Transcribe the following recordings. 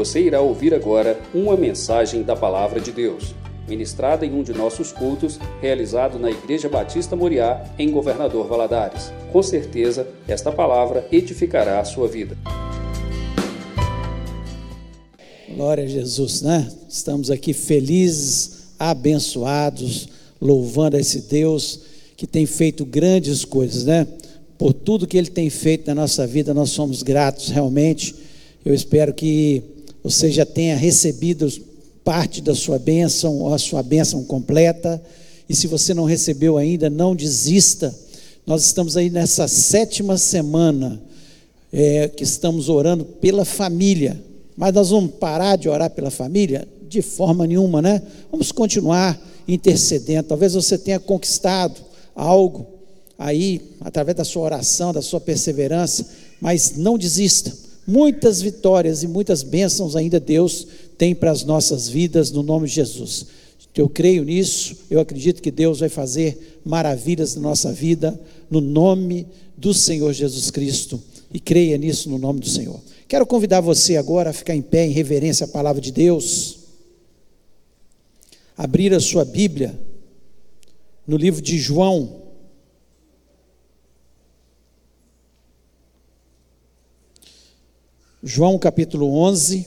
Você irá ouvir agora uma mensagem da Palavra de Deus, ministrada em um de nossos cultos, realizado na Igreja Batista Moriá, em Governador Valadares. Com certeza, esta palavra edificará a sua vida. Glória a Jesus, né? Estamos aqui felizes, abençoados, louvando esse Deus que tem feito grandes coisas, né? Por tudo que Ele tem feito na nossa vida, nós somos gratos realmente. Eu espero que você já tenha recebido parte da sua bênção, ou a sua bênção completa. E se você não recebeu ainda, não desista. Nós estamos aí nessa sétima semana é, que estamos orando pela família. Mas nós vamos parar de orar pela família? De forma nenhuma, né? Vamos continuar intercedendo. Talvez você tenha conquistado algo aí, através da sua oração, da sua perseverança, mas não desista Muitas vitórias e muitas bênçãos ainda Deus tem para as nossas vidas, no nome de Jesus. Eu creio nisso, eu acredito que Deus vai fazer maravilhas na nossa vida, no nome do Senhor Jesus Cristo. E creia nisso no nome do Senhor. Quero convidar você agora a ficar em pé em reverência à palavra de Deus. Abrir a sua Bíblia no livro de João, João capítulo 11.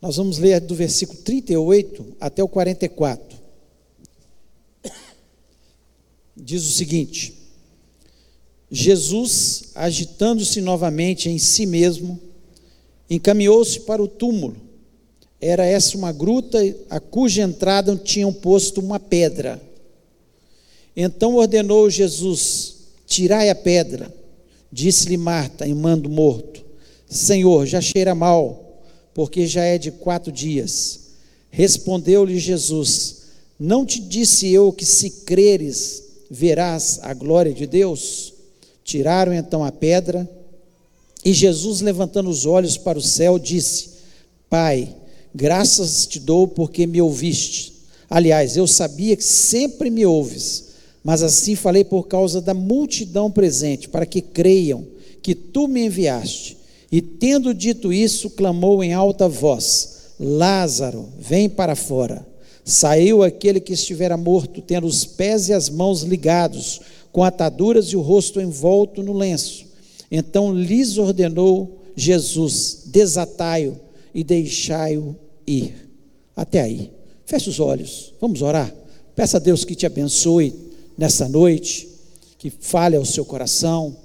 Nós vamos ler do versículo 38 até o 44. Diz o seguinte: Jesus, agitando-se novamente em si mesmo, encaminhou-se para o túmulo. Era essa uma gruta a cuja entrada tinham posto uma pedra. Então ordenou Jesus: Tirai a pedra. Disse-lhe Marta, em mando morto: Senhor, já cheira mal, porque já é de quatro dias. Respondeu-lhe Jesus: Não te disse eu que se creres, verás a glória de Deus? Tiraram então a pedra, e Jesus, levantando os olhos para o céu, disse: Pai, graças te dou porque me ouviste. Aliás, eu sabia que sempre me ouves mas assim falei por causa da multidão presente, para que creiam que tu me enviaste. E tendo dito isso, clamou em alta voz: Lázaro, vem para fora. Saiu aquele que estivera morto, tendo os pés e as mãos ligados, com ataduras e o rosto envolto no lenço. Então lhes ordenou Jesus: Desatai-o e deixai-o ir. Até aí. Feche os olhos. Vamos orar. Peça a Deus que te abençoe nessa noite, que fale ao seu coração,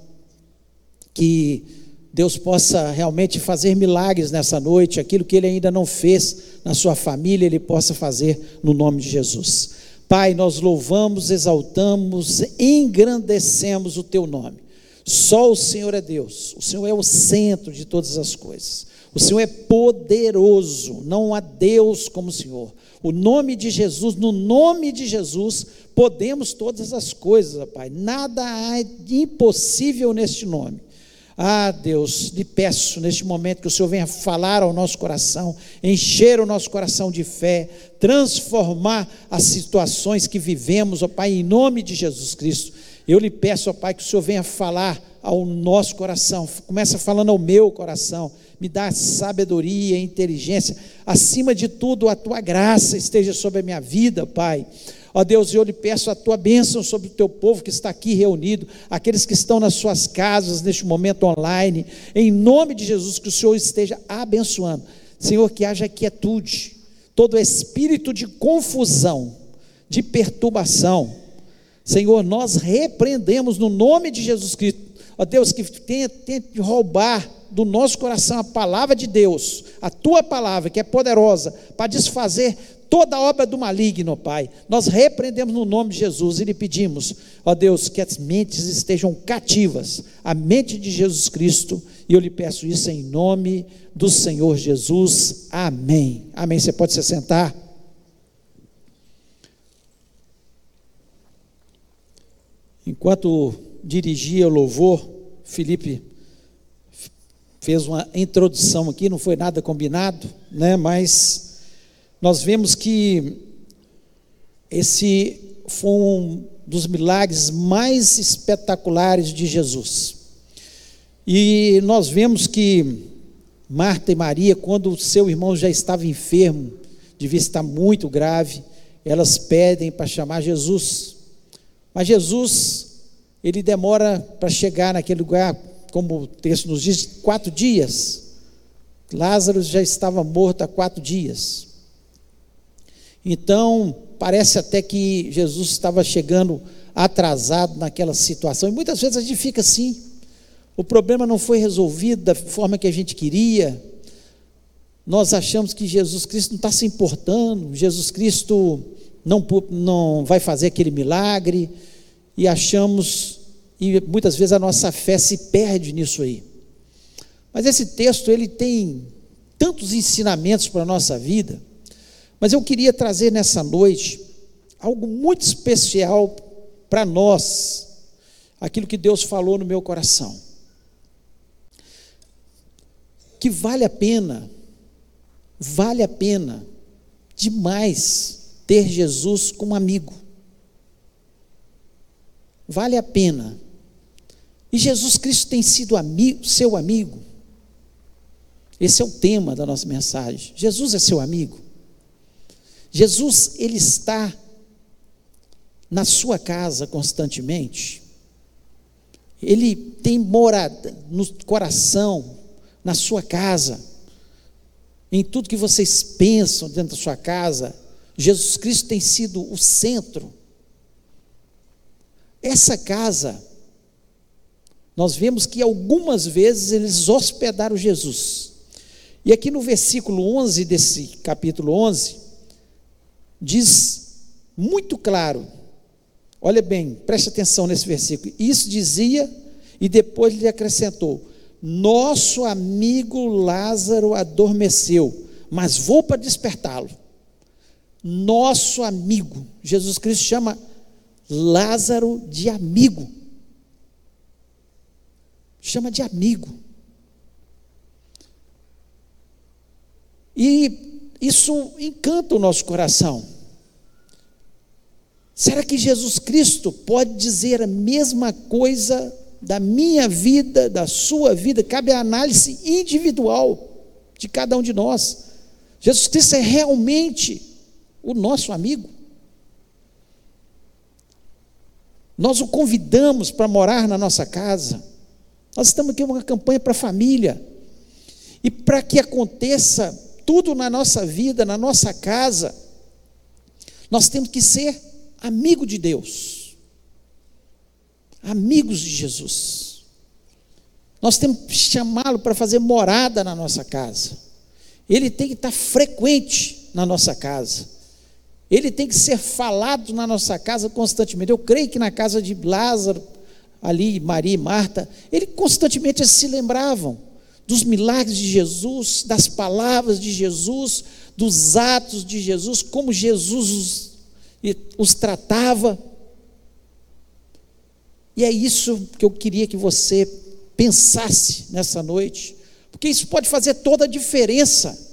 que Deus possa realmente fazer milagres nessa noite, aquilo que Ele ainda não fez na sua família, Ele possa fazer no nome de Jesus. Pai, nós louvamos, exaltamos, engrandecemos o Teu nome. Só o Senhor é Deus, o Senhor é o centro de todas as coisas. O Senhor é poderoso, não há Deus como o Senhor. O nome de Jesus, no nome de Jesus, podemos todas as coisas, Pai. Nada há impossível neste nome. Ah, Deus, lhe peço neste momento que o Senhor venha falar ao nosso coração, encher o nosso coração de fé, transformar as situações que vivemos, ó Pai, em nome de Jesus Cristo. Eu lhe peço, ó Pai, que o Senhor venha falar ao nosso coração, começa falando ao meu coração, me dá sabedoria, inteligência, acima de tudo, a tua graça esteja sobre a minha vida, Pai. Ó Deus, eu lhe peço a tua bênção sobre o teu povo que está aqui reunido, aqueles que estão nas suas casas neste momento online, em nome de Jesus, que o Senhor esteja abençoando. Senhor, que haja quietude, todo espírito de confusão, de perturbação. Senhor, nós repreendemos no nome de Jesus Cristo, ó Deus, que tente roubar do nosso coração a palavra de Deus, a tua palavra, que é poderosa para desfazer toda obra do maligno, Pai. Nós repreendemos no nome de Jesus e lhe pedimos, ó Deus, que as mentes estejam cativas, a mente de Jesus Cristo, e eu lhe peço isso em nome do Senhor Jesus. Amém. Amém. Você pode se sentar. Enquanto dirigia o louvor, Felipe fez uma introdução aqui, não foi nada combinado, né? Mas nós vemos que esse foi um dos milagres mais espetaculares de Jesus. E nós vemos que Marta e Maria, quando o seu irmão já estava enfermo, devia estar muito grave, elas pedem para chamar Jesus. Mas Jesus, ele demora para chegar naquele lugar, como o texto nos diz, quatro dias. Lázaro já estava morto há quatro dias. Então, parece até que Jesus estava chegando atrasado naquela situação. E muitas vezes a gente fica assim. O problema não foi resolvido da forma que a gente queria. Nós achamos que Jesus Cristo não está se importando, Jesus Cristo não, não vai fazer aquele milagre, e achamos, e muitas vezes a nossa fé se perde nisso aí. Mas esse texto, ele tem tantos ensinamentos para a nossa vida, mas eu queria trazer nessa noite algo muito especial para nós, aquilo que Deus falou no meu coração que vale a pena, vale a pena demais ter Jesus como amigo. Vale a pena. E Jesus Cristo tem sido amigo, seu amigo. Esse é o tema da nossa mensagem. Jesus é seu amigo. Jesus, ele está na sua casa constantemente. Ele tem morada no coração, na sua casa, em tudo que vocês pensam dentro da sua casa, Jesus Cristo tem sido o centro. Essa casa, nós vemos que algumas vezes eles hospedaram Jesus. E aqui no versículo 11 desse capítulo 11, diz muito claro, olha bem, preste atenção nesse versículo. Isso dizia, e depois lhe acrescentou: nosso amigo Lázaro adormeceu, mas vou para despertá-lo. Nosso amigo, Jesus Cristo chama Lázaro de amigo. Chama de amigo. E isso encanta o nosso coração. Será que Jesus Cristo pode dizer a mesma coisa da minha vida, da sua vida, cabe a análise individual de cada um de nós. Jesus Cristo é realmente o nosso amigo. Nós o convidamos para morar na nossa casa. Nós estamos aqui uma campanha para a família. E para que aconteça tudo na nossa vida, na nossa casa, nós temos que ser amigo de Deus amigos de Jesus. Nós temos que chamá-lo para fazer morada na nossa casa. Ele tem que estar frequente na nossa casa. Ele tem que ser falado na nossa casa constantemente. Eu creio que na casa de Lázaro, ali, Maria e Marta, ele constantemente se lembravam dos milagres de Jesus, das palavras de Jesus, dos atos de Jesus, como Jesus os, os tratava. E é isso que eu queria que você pensasse nessa noite, porque isso pode fazer toda a diferença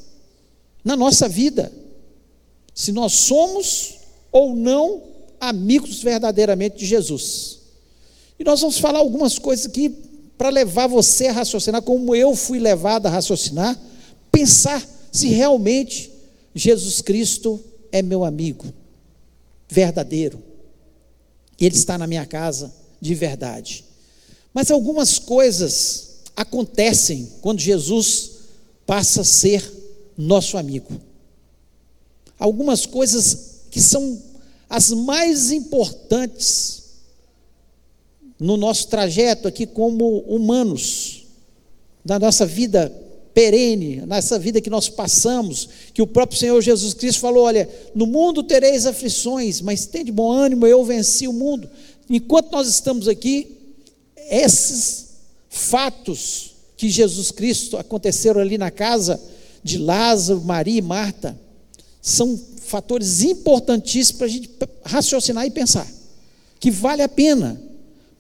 na nossa vida, se nós somos ou não amigos verdadeiramente de Jesus. E nós vamos falar algumas coisas aqui para levar você a raciocinar, como eu fui levado a raciocinar, pensar se realmente Jesus Cristo é meu amigo verdadeiro. Ele está na minha casa de verdade. Mas algumas coisas acontecem quando Jesus passa a ser nosso amigo. Algumas coisas que são as mais importantes no nosso trajeto aqui como humanos, na nossa vida perene, nessa vida que nós passamos, que o próprio Senhor Jesus Cristo falou: olha, no mundo tereis aflições, mas tem de bom ânimo, eu venci o mundo. Enquanto nós estamos aqui, esses fatos que Jesus Cristo aconteceram ali na casa de Lázaro, Maria e Marta, são fatores importantíssimos para a gente raciocinar e pensar, que vale a pena,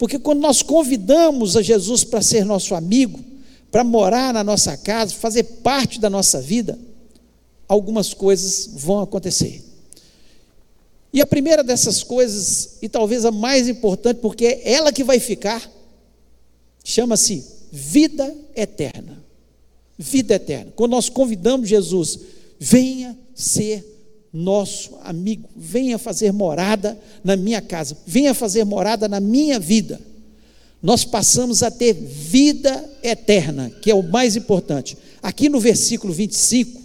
porque quando nós convidamos a Jesus para ser nosso amigo, para morar na nossa casa, fazer parte da nossa vida, algumas coisas vão acontecer. E a primeira dessas coisas, e talvez a mais importante, porque é ela que vai ficar, chama-se vida eterna. Vida eterna. Quando nós convidamos Jesus, venha ser nosso amigo, venha fazer morada na minha casa, venha fazer morada na minha vida. Nós passamos a ter vida eterna, que é o mais importante. Aqui no versículo 25,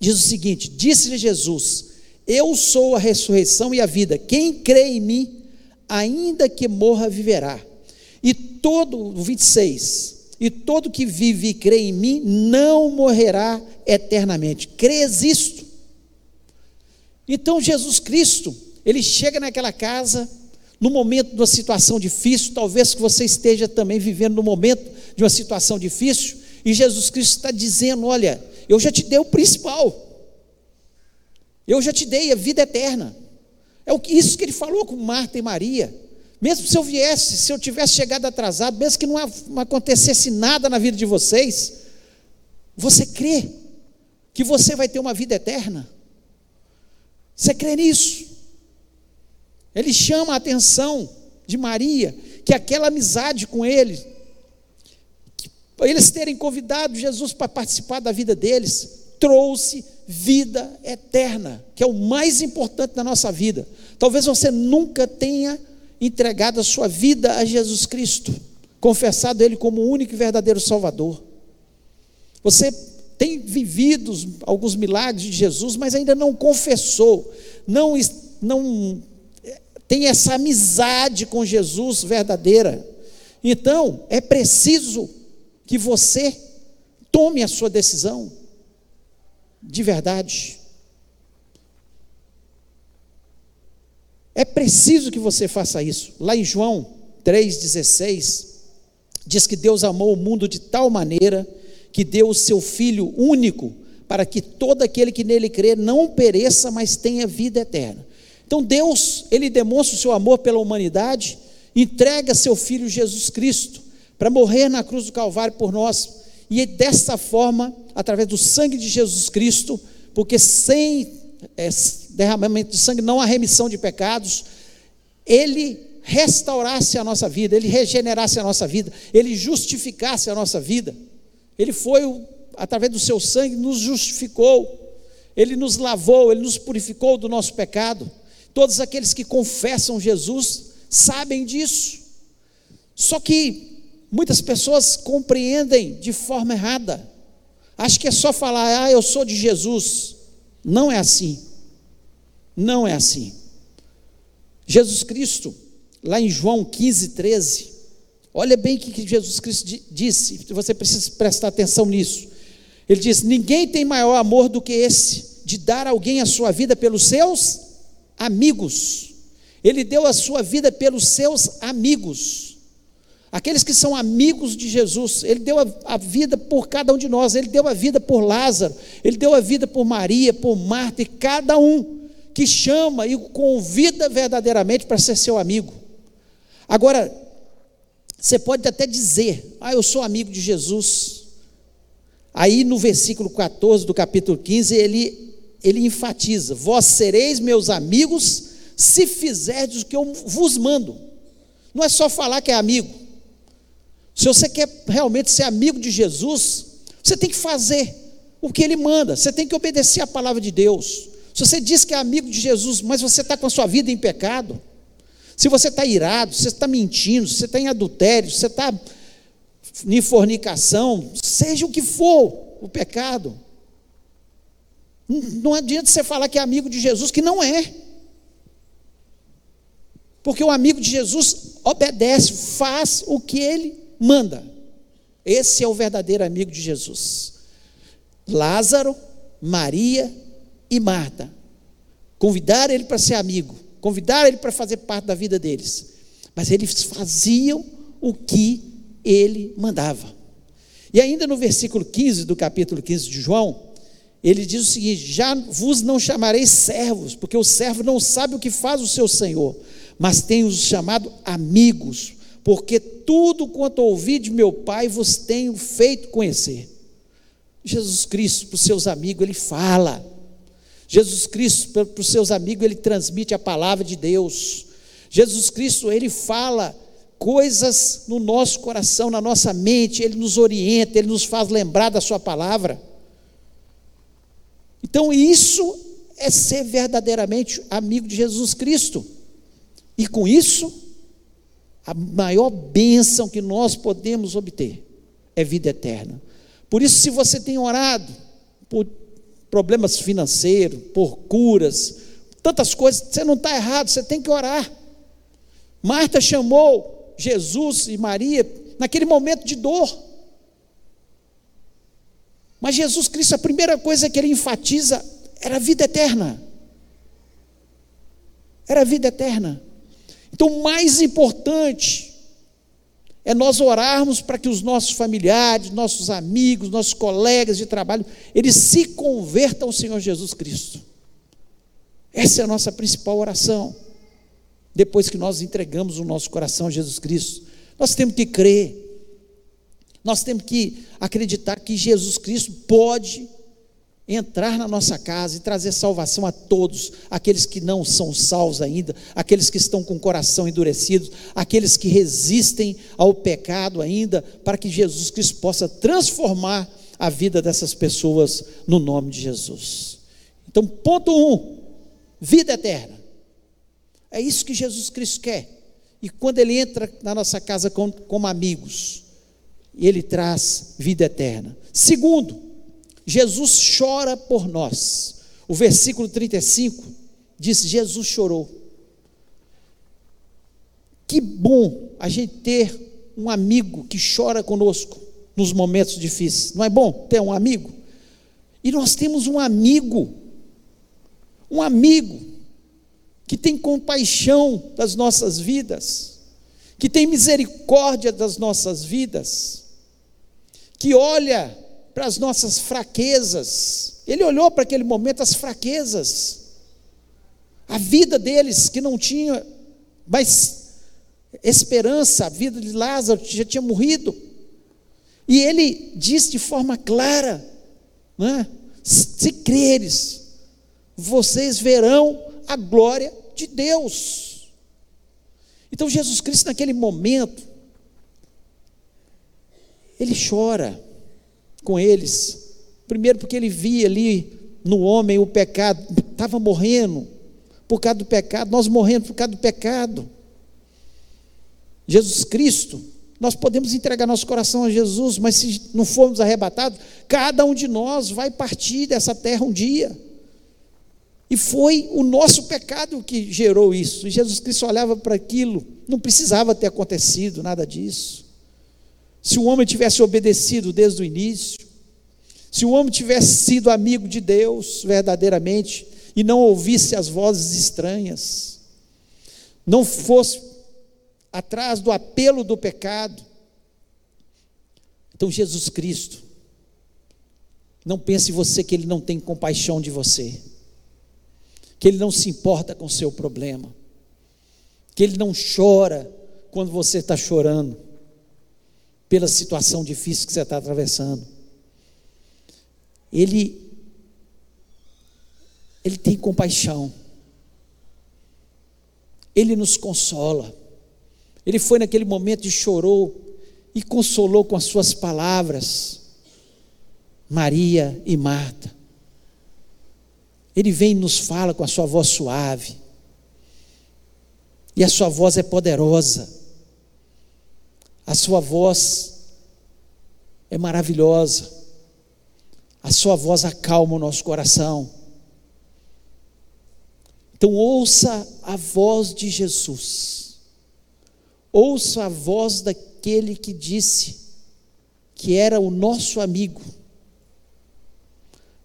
diz o seguinte: Disse-lhe Jesus: Eu sou a ressurreição e a vida. Quem crê em mim, ainda que morra, viverá. E todo, 26, e todo que vive e crê em mim não morrerá eternamente. Crês isto? Então Jesus Cristo, ele chega naquela casa, no momento de uma situação difícil, talvez que você esteja também vivendo no momento de uma situação difícil, e Jesus Cristo está dizendo: Olha, eu já te dei o principal, eu já te dei a vida eterna. É isso que ele falou com Marta e Maria. Mesmo se eu viesse, se eu tivesse chegado atrasado, mesmo que não acontecesse nada na vida de vocês, você crê que você vai ter uma vida eterna? Você crê nisso? Ele chama a atenção de Maria, que aquela amizade com ele, eles terem convidado Jesus para participar da vida deles, trouxe vida eterna, que é o mais importante da nossa vida. Talvez você nunca tenha entregado a sua vida a Jesus Cristo, confessado Ele como o único e verdadeiro Salvador. Você tem vivido alguns milagres de Jesus, mas ainda não confessou, não, não é, tem essa amizade com Jesus verdadeira. Então, é preciso que você tome a sua decisão de verdade. É preciso que você faça isso. Lá em João 3,16, diz que Deus amou o mundo de tal maneira que deu o seu Filho único, para que todo aquele que nele crê não pereça, mas tenha vida eterna. Então Deus, ele demonstra o seu amor pela humanidade, entrega seu Filho Jesus Cristo para morrer na cruz do Calvário por nós, e dessa forma, através do sangue de Jesus Cristo, porque sem é, derramamento de sangue não há remissão de pecados, ele restaurasse a nossa vida, ele regenerasse a nossa vida, ele justificasse a nossa vida. Ele foi, através do seu sangue, nos justificou, ele nos lavou, ele nos purificou do nosso pecado. Todos aqueles que confessam Jesus sabem disso. Só que muitas pessoas compreendem de forma errada. Acho que é só falar, ah, eu sou de Jesus. Não é assim. Não é assim. Jesus Cristo, lá em João 15, 13, Olha bem o que Jesus Cristo disse, você precisa prestar atenção nisso. Ele diz: Ninguém tem maior amor do que esse, de dar alguém a sua vida pelos seus amigos. Ele deu a sua vida pelos seus amigos, aqueles que são amigos de Jesus. Ele deu a, a vida por cada um de nós, ele deu a vida por Lázaro, ele deu a vida por Maria, por Marta, e cada um que chama e convida verdadeiramente para ser seu amigo. Agora, você pode até dizer, ah, eu sou amigo de Jesus. Aí no versículo 14 do capítulo 15, ele, ele enfatiza: Vós sereis meus amigos se fizerdes o que eu vos mando. Não é só falar que é amigo. Se você quer realmente ser amigo de Jesus, você tem que fazer o que ele manda, você tem que obedecer a palavra de Deus. Se você diz que é amigo de Jesus, mas você está com a sua vida em pecado, se você está irado, se você está mentindo, se você está em adultério, se você está em fornicação, seja o que for o pecado. Não adianta você falar que é amigo de Jesus, que não é. Porque o amigo de Jesus obedece, faz o que ele manda. Esse é o verdadeiro amigo de Jesus. Lázaro, Maria e Marta convidaram ele para ser amigo convidaram ele para fazer parte da vida deles, mas eles faziam o que ele mandava. E ainda no versículo 15 do capítulo 15 de João, ele diz o seguinte: Já vos não chamarei servos, porque o servo não sabe o que faz o seu senhor, mas tenho-os chamado amigos, porque tudo quanto ouvi de meu Pai vos tenho feito conhecer. Jesus Cristo, para os seus amigos, ele fala. Jesus Cristo, para os seus amigos, ele transmite a palavra de Deus. Jesus Cristo, ele fala coisas no nosso coração, na nossa mente, ele nos orienta, ele nos faz lembrar da sua palavra. Então, isso é ser verdadeiramente amigo de Jesus Cristo. E com isso, a maior bênção que nós podemos obter é vida eterna. Por isso, se você tem orado por problemas financeiros, por curas, tantas coisas, você não está errado, você tem que orar. Marta chamou Jesus e Maria naquele momento de dor. Mas Jesus Cristo, a primeira coisa que ele enfatiza era a vida eterna. Era a vida eterna. Então, mais importante é nós orarmos para que os nossos familiares, nossos amigos, nossos colegas de trabalho, eles se convertam ao Senhor Jesus Cristo. Essa é a nossa principal oração. Depois que nós entregamos o nosso coração a Jesus Cristo, nós temos que crer, nós temos que acreditar que Jesus Cristo pode entrar na nossa casa e trazer salvação a todos, aqueles que não são salvos ainda, aqueles que estão com o coração endurecido, aqueles que resistem ao pecado ainda, para que Jesus Cristo possa transformar a vida dessas pessoas no nome de Jesus. Então, ponto um: vida eterna. É isso que Jesus Cristo quer. E quando ele entra na nossa casa como, como amigos, ele traz vida eterna. Segundo, Jesus chora por nós. O versículo 35 diz: Jesus chorou. Que bom a gente ter um amigo que chora conosco nos momentos difíceis. Não é bom ter um amigo? E nós temos um amigo, um amigo que tem compaixão das nossas vidas, que tem misericórdia das nossas vidas, que olha para as nossas fraquezas. Ele olhou para aquele momento as fraquezas, a vida deles que não tinha mais esperança, a vida de Lázaro já tinha morrido. E ele diz de forma clara: né, se creres, vocês verão a glória de Deus. Então Jesus Cristo, naquele momento, ele chora com eles. Primeiro, porque ele via ali no homem o pecado, estava morrendo por causa do pecado, nós morrendo por causa do pecado. Jesus Cristo, nós podemos entregar nosso coração a Jesus, mas se não formos arrebatados, cada um de nós vai partir dessa terra um dia. E foi o nosso pecado que gerou isso. E Jesus Cristo olhava para aquilo, não precisava ter acontecido nada disso. Se o homem tivesse obedecido desde o início, se o homem tivesse sido amigo de Deus verdadeiramente e não ouvisse as vozes estranhas, não fosse atrás do apelo do pecado, então Jesus Cristo, não pense você que Ele não tem compaixão de você, que Ele não se importa com o seu problema, que Ele não chora quando você está chorando pela situação difícil que você está atravessando. Ele, ele tem compaixão. Ele nos consola. Ele foi naquele momento e chorou e consolou com as suas palavras Maria e Marta. Ele vem e nos fala com a sua voz suave. E a sua voz é poderosa a sua voz é maravilhosa. A sua voz acalma o nosso coração. Então ouça a voz de Jesus. Ouça a voz daquele que disse que era o nosso amigo.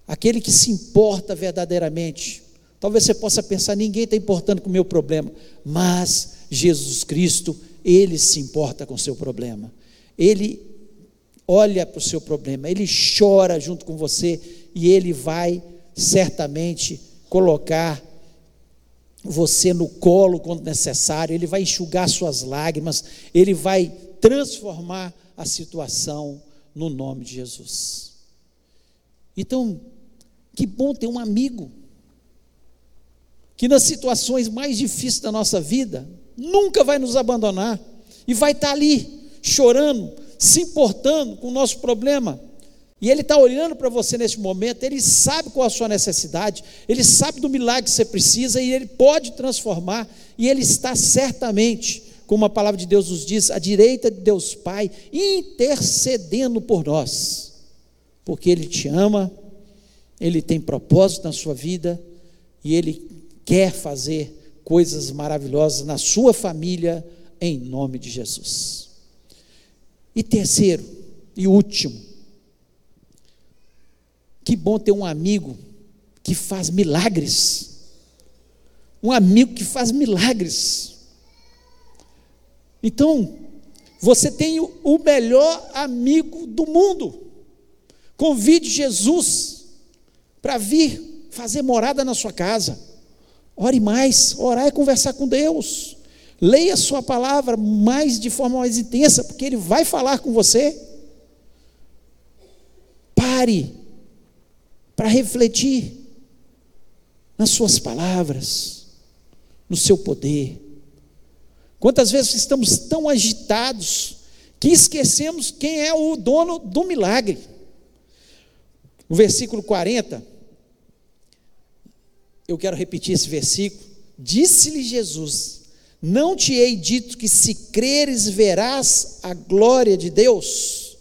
Aquele que se importa verdadeiramente. Talvez você possa pensar, ninguém está importando com o meu problema, mas Jesus Cristo ele se importa com o seu problema. Ele olha para o seu problema, ele chora junto com você e ele vai certamente colocar você no colo quando necessário, ele vai enxugar suas lágrimas, ele vai transformar a situação no nome de Jesus. Então, que bom ter um amigo que nas situações mais difíceis da nossa vida, nunca vai nos abandonar e vai estar ali, chorando, se importando com o nosso problema. E Ele está olhando para você neste momento, Ele sabe qual a sua necessidade, Ele sabe do milagre que você precisa e Ele pode transformar, e Ele está certamente, como a palavra de Deus nos diz, à direita de Deus Pai, intercedendo por nós, porque Ele te ama, Ele tem propósito na sua vida e Ele quer fazer coisas maravilhosas na sua família, em nome de Jesus. E terceiro e último, que bom ter um amigo que faz milagres. Um amigo que faz milagres. Então, você tem o melhor amigo do mundo. Convide Jesus para vir fazer morada na sua casa. Ore mais, orar é conversar com Deus. Leia a sua palavra mais de forma mais intensa, porque ele vai falar com você. Pare para refletir nas suas palavras, no seu poder. Quantas vezes estamos tão agitados que esquecemos quem é o dono do milagre. O versículo 40, eu quero repetir esse versículo. Disse-lhe Jesus: Não te hei dito que se creres verás a glória de Deus?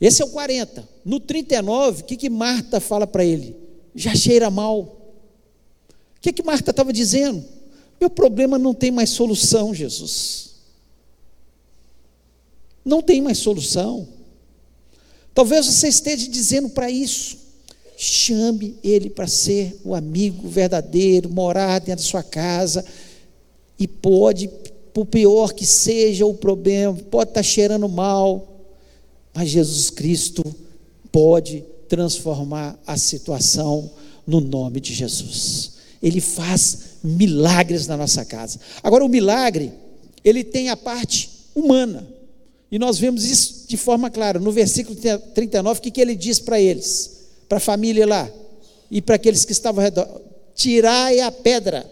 Esse é o 40. No 39, o que, que Marta fala para ele? Já cheira mal. O que, que Marta estava dizendo? Meu problema não tem mais solução, Jesus. Não tem mais solução. Talvez você esteja dizendo para isso. Chame ele para ser o amigo verdadeiro, morar dentro da sua casa. E pode, por pior que seja o problema, pode estar cheirando mal, mas Jesus Cristo pode transformar a situação no nome de Jesus. Ele faz milagres na nossa casa. Agora, o milagre, ele tem a parte humana. E nós vemos isso de forma clara. No versículo 39, o que, que ele diz para eles? Para a família lá. E para aqueles que estavam ao redor: Tirai a pedra.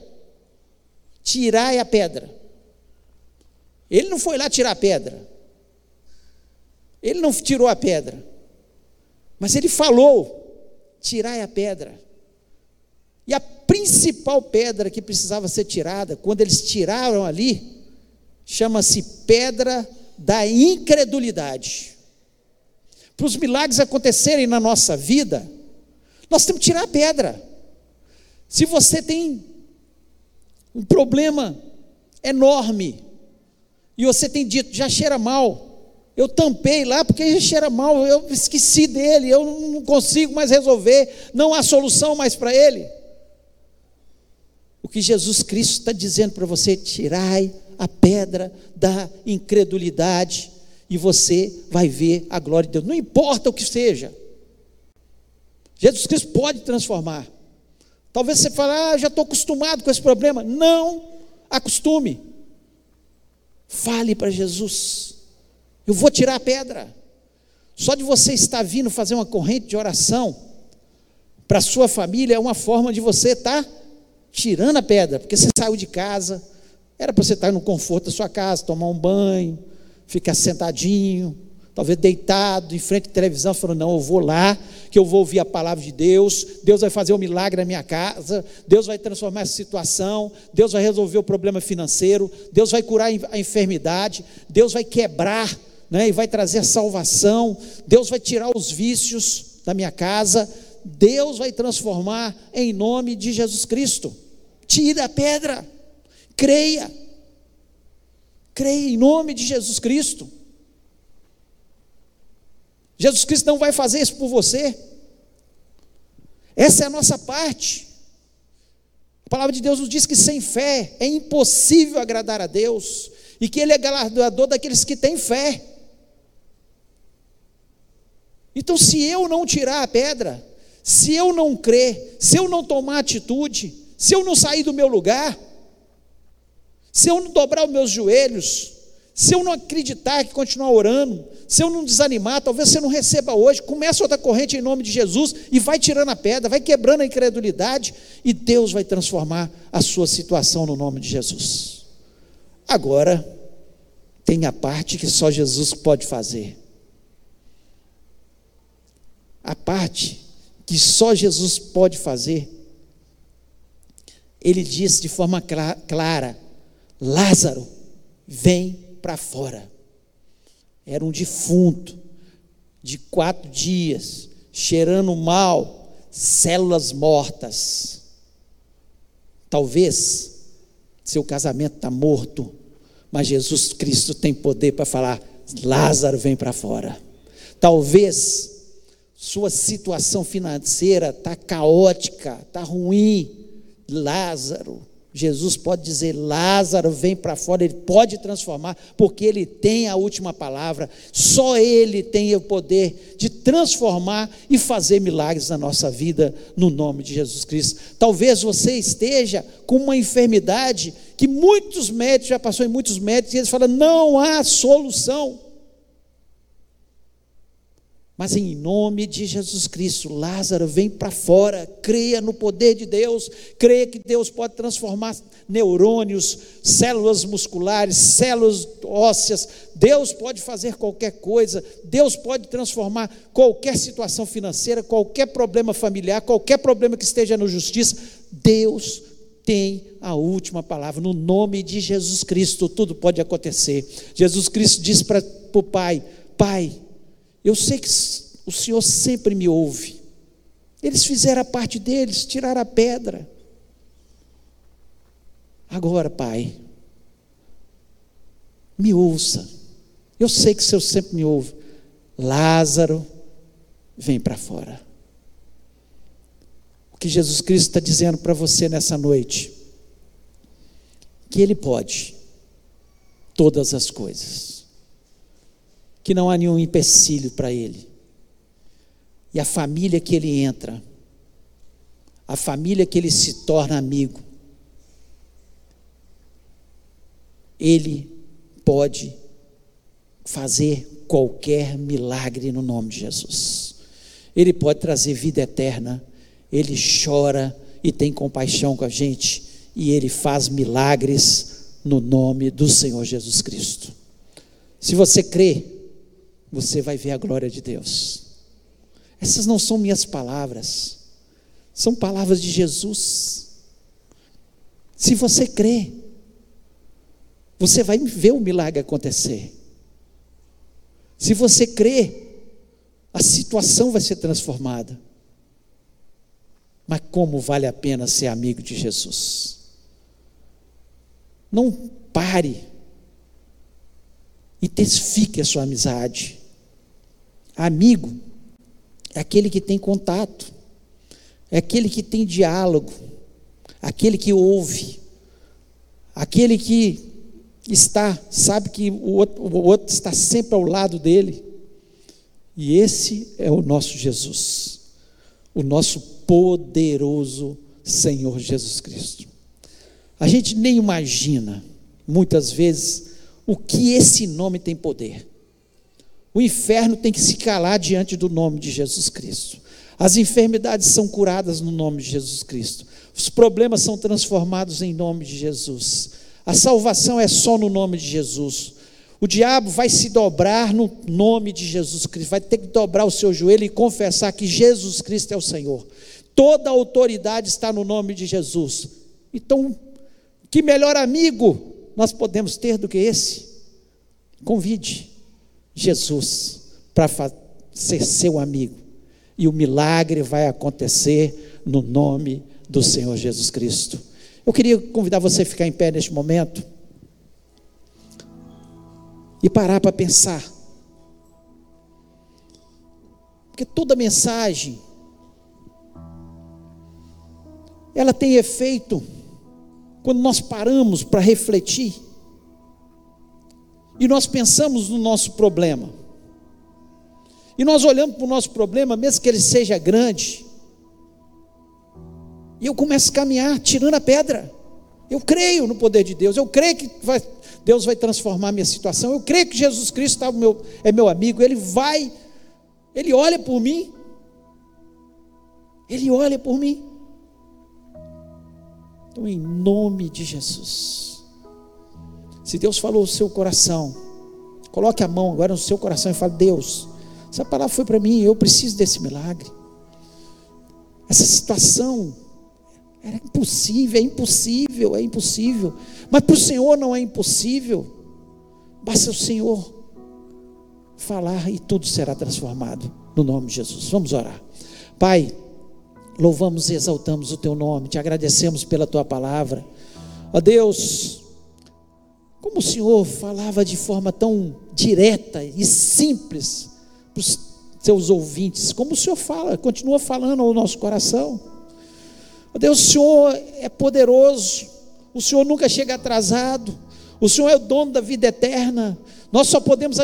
Tirai a pedra. Ele não foi lá tirar a pedra. Ele não tirou a pedra, mas ele falou: tirai a pedra. E a principal pedra que precisava ser tirada, quando eles tiraram ali, chama-se pedra da incredulidade. Para os milagres acontecerem na nossa vida, nós temos que tirar a pedra. Se você tem um problema enorme e você tem dito, já cheira mal, eu tampei lá porque já cheira mal, eu esqueci dele, eu não consigo mais resolver, não há solução mais para ele. O que Jesus Cristo está dizendo para você: tirai a pedra da incredulidade e você vai ver a glória de Deus, não importa o que seja. Jesus Cristo pode transformar. Talvez você fale, ah, já estou acostumado com esse problema. Não acostume. Fale para Jesus. Eu vou tirar a pedra. Só de você estar vindo fazer uma corrente de oração para sua família é uma forma de você estar tirando a pedra, porque você saiu de casa, era para você estar no conforto da sua casa, tomar um banho, ficar sentadinho, talvez deitado em frente à televisão, falando: Não, eu vou lá, que eu vou ouvir a palavra de Deus, Deus vai fazer um milagre na minha casa, Deus vai transformar essa situação, Deus vai resolver o problema financeiro, Deus vai curar a enfermidade, Deus vai quebrar né, e vai trazer salvação, Deus vai tirar os vícios da minha casa, Deus vai transformar em nome de Jesus Cristo. Tira a pedra, creia, creia em nome de Jesus Cristo. Jesus Cristo não vai fazer isso por você. Essa é a nossa parte. A palavra de Deus nos diz que sem fé é impossível agradar a Deus e que Ele é galardoador daqueles que têm fé. Então, se eu não tirar a pedra, se eu não crer, se eu não tomar atitude, se eu não sair do meu lugar, se eu não dobrar os meus joelhos, Se eu não acreditar que continuar orando, se eu não desanimar, talvez você não receba hoje, começa outra corrente em nome de Jesus e vai tirando a pedra, vai quebrando a incredulidade e Deus vai transformar a sua situação no nome de Jesus. Agora, tem a parte que só Jesus pode fazer. A parte que só Jesus pode fazer. Ele disse de forma clara: Lázaro, vem para fora. Era um defunto de quatro dias, cheirando mal, células mortas. Talvez seu casamento está morto, mas Jesus Cristo tem poder para falar: Lázaro, vem para fora. Talvez sua situação financeira está caótica, está ruim. Lázaro, Jesus pode dizer: Lázaro, vem para fora, ele pode transformar, porque ele tem a última palavra, só ele tem o poder de transformar e fazer milagres na nossa vida, no nome de Jesus Cristo. Talvez você esteja com uma enfermidade que muitos médicos, já passou em muitos médicos, e eles falam: não há solução. Mas em nome de Jesus Cristo, Lázaro, vem para fora, creia no poder de Deus, creia que Deus pode transformar neurônios, células musculares, células ósseas, Deus pode fazer qualquer coisa, Deus pode transformar qualquer situação financeira, qualquer problema familiar, qualquer problema que esteja na justiça, Deus tem a última palavra, no nome de Jesus Cristo, tudo pode acontecer. Jesus Cristo disse para o Pai: Pai, eu sei que o Senhor sempre me ouve. Eles fizeram a parte deles, tiraram a pedra. Agora, Pai, me ouça. Eu sei que o Senhor sempre me ouve. Lázaro, vem para fora. O que Jesus Cristo está dizendo para você nessa noite? Que Ele pode todas as coisas que não há nenhum empecilho para ele. E a família que ele entra, a família que ele se torna amigo, ele pode fazer qualquer milagre no nome de Jesus. Ele pode trazer vida eterna, ele chora e tem compaixão com a gente, e ele faz milagres no nome do Senhor Jesus Cristo. Se você crê, você vai ver a glória de Deus. Essas não são minhas palavras, são palavras de Jesus. Se você crê, você vai ver o milagre acontecer. Se você crê, a situação vai ser transformada. Mas como vale a pena ser amigo de Jesus? Não pare. Intensifique a sua amizade. Amigo é aquele que tem contato, é aquele que tem diálogo, aquele que ouve, aquele que está, sabe que o outro, o outro está sempre ao lado dele. E esse é o nosso Jesus, o nosso poderoso Senhor Jesus Cristo. A gente nem imagina, muitas vezes, o que esse nome tem poder. O inferno tem que se calar diante do nome de Jesus Cristo. As enfermidades são curadas no nome de Jesus Cristo. Os problemas são transformados em nome de Jesus. A salvação é só no nome de Jesus. O diabo vai se dobrar no nome de Jesus Cristo, vai ter que dobrar o seu joelho e confessar que Jesus Cristo é o Senhor. Toda a autoridade está no nome de Jesus. Então, que melhor amigo nós podemos ter do que esse? Convide. Jesus para ser seu amigo. E o milagre vai acontecer no nome do Senhor Jesus Cristo. Eu queria convidar você a ficar em pé neste momento e parar para pensar. Porque toda mensagem ela tem efeito quando nós paramos para refletir e nós pensamos no nosso problema. E nós olhamos para o nosso problema, mesmo que ele seja grande. E eu começo a caminhar, tirando a pedra. Eu creio no poder de Deus, eu creio que vai, Deus vai transformar a minha situação, eu creio que Jesus Cristo tá meu, é meu amigo, Ele vai, Ele olha por mim, Ele olha por mim. Então, em nome de Jesus, se Deus falou o seu coração, coloque a mão agora no seu coração e fale: Deus, essa palavra foi para mim, eu preciso desse milagre. Essa situação era impossível, é impossível, é impossível. Mas para o Senhor não é impossível. Basta o Senhor falar e tudo será transformado. No nome de Jesus. Vamos orar. Pai, louvamos e exaltamos o teu nome, te agradecemos pela tua palavra. Ó Deus, como o Senhor falava de forma tão direta e simples para os seus ouvintes, como o Senhor fala, continua falando ao nosso coração. Deus, o Senhor é poderoso, o Senhor nunca chega atrasado, o Senhor é o dono da vida eterna, nós só podemos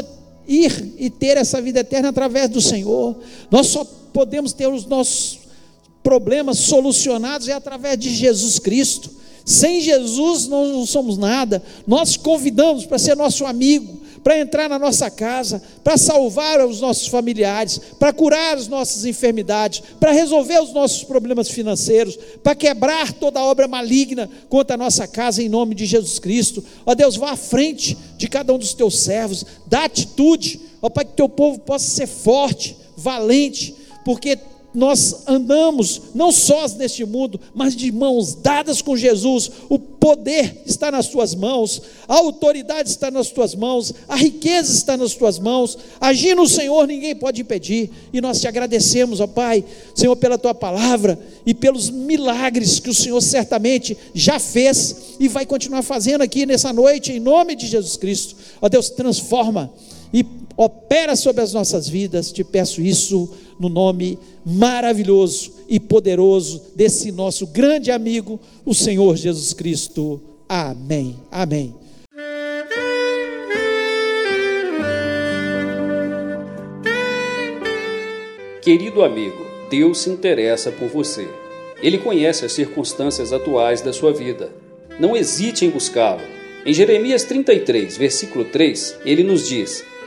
ir e ter essa vida eterna através do Senhor, nós só podemos ter os nossos problemas solucionados é através de Jesus Cristo. Sem Jesus nós não somos nada. Nós convidamos para ser nosso amigo, para entrar na nossa casa, para salvar os nossos familiares, para curar as nossas enfermidades, para resolver os nossos problemas financeiros, para quebrar toda obra maligna contra a nossa casa em nome de Jesus Cristo. Ó Deus, vá à frente de cada um dos teus servos, dá atitude, ó Pai, que teu povo possa ser forte, valente, porque nós andamos não sós neste mundo, mas de mãos dadas com Jesus. O poder está nas tuas mãos, a autoridade está nas tuas mãos, a riqueza está nas tuas mãos. Agir no Senhor ninguém pode impedir. E nós te agradecemos, ó Pai, Senhor, pela tua palavra e pelos milagres que o Senhor certamente já fez e vai continuar fazendo aqui nessa noite, em nome de Jesus Cristo. Ó Deus, transforma e opera sobre as nossas vidas. Te peço isso no nome maravilhoso e poderoso desse nosso grande amigo, o Senhor Jesus Cristo. Amém. Amém. Querido amigo, Deus se interessa por você. Ele conhece as circunstâncias atuais da sua vida. Não hesite em buscá-lo. Em Jeremias 33, versículo 3, ele nos diz: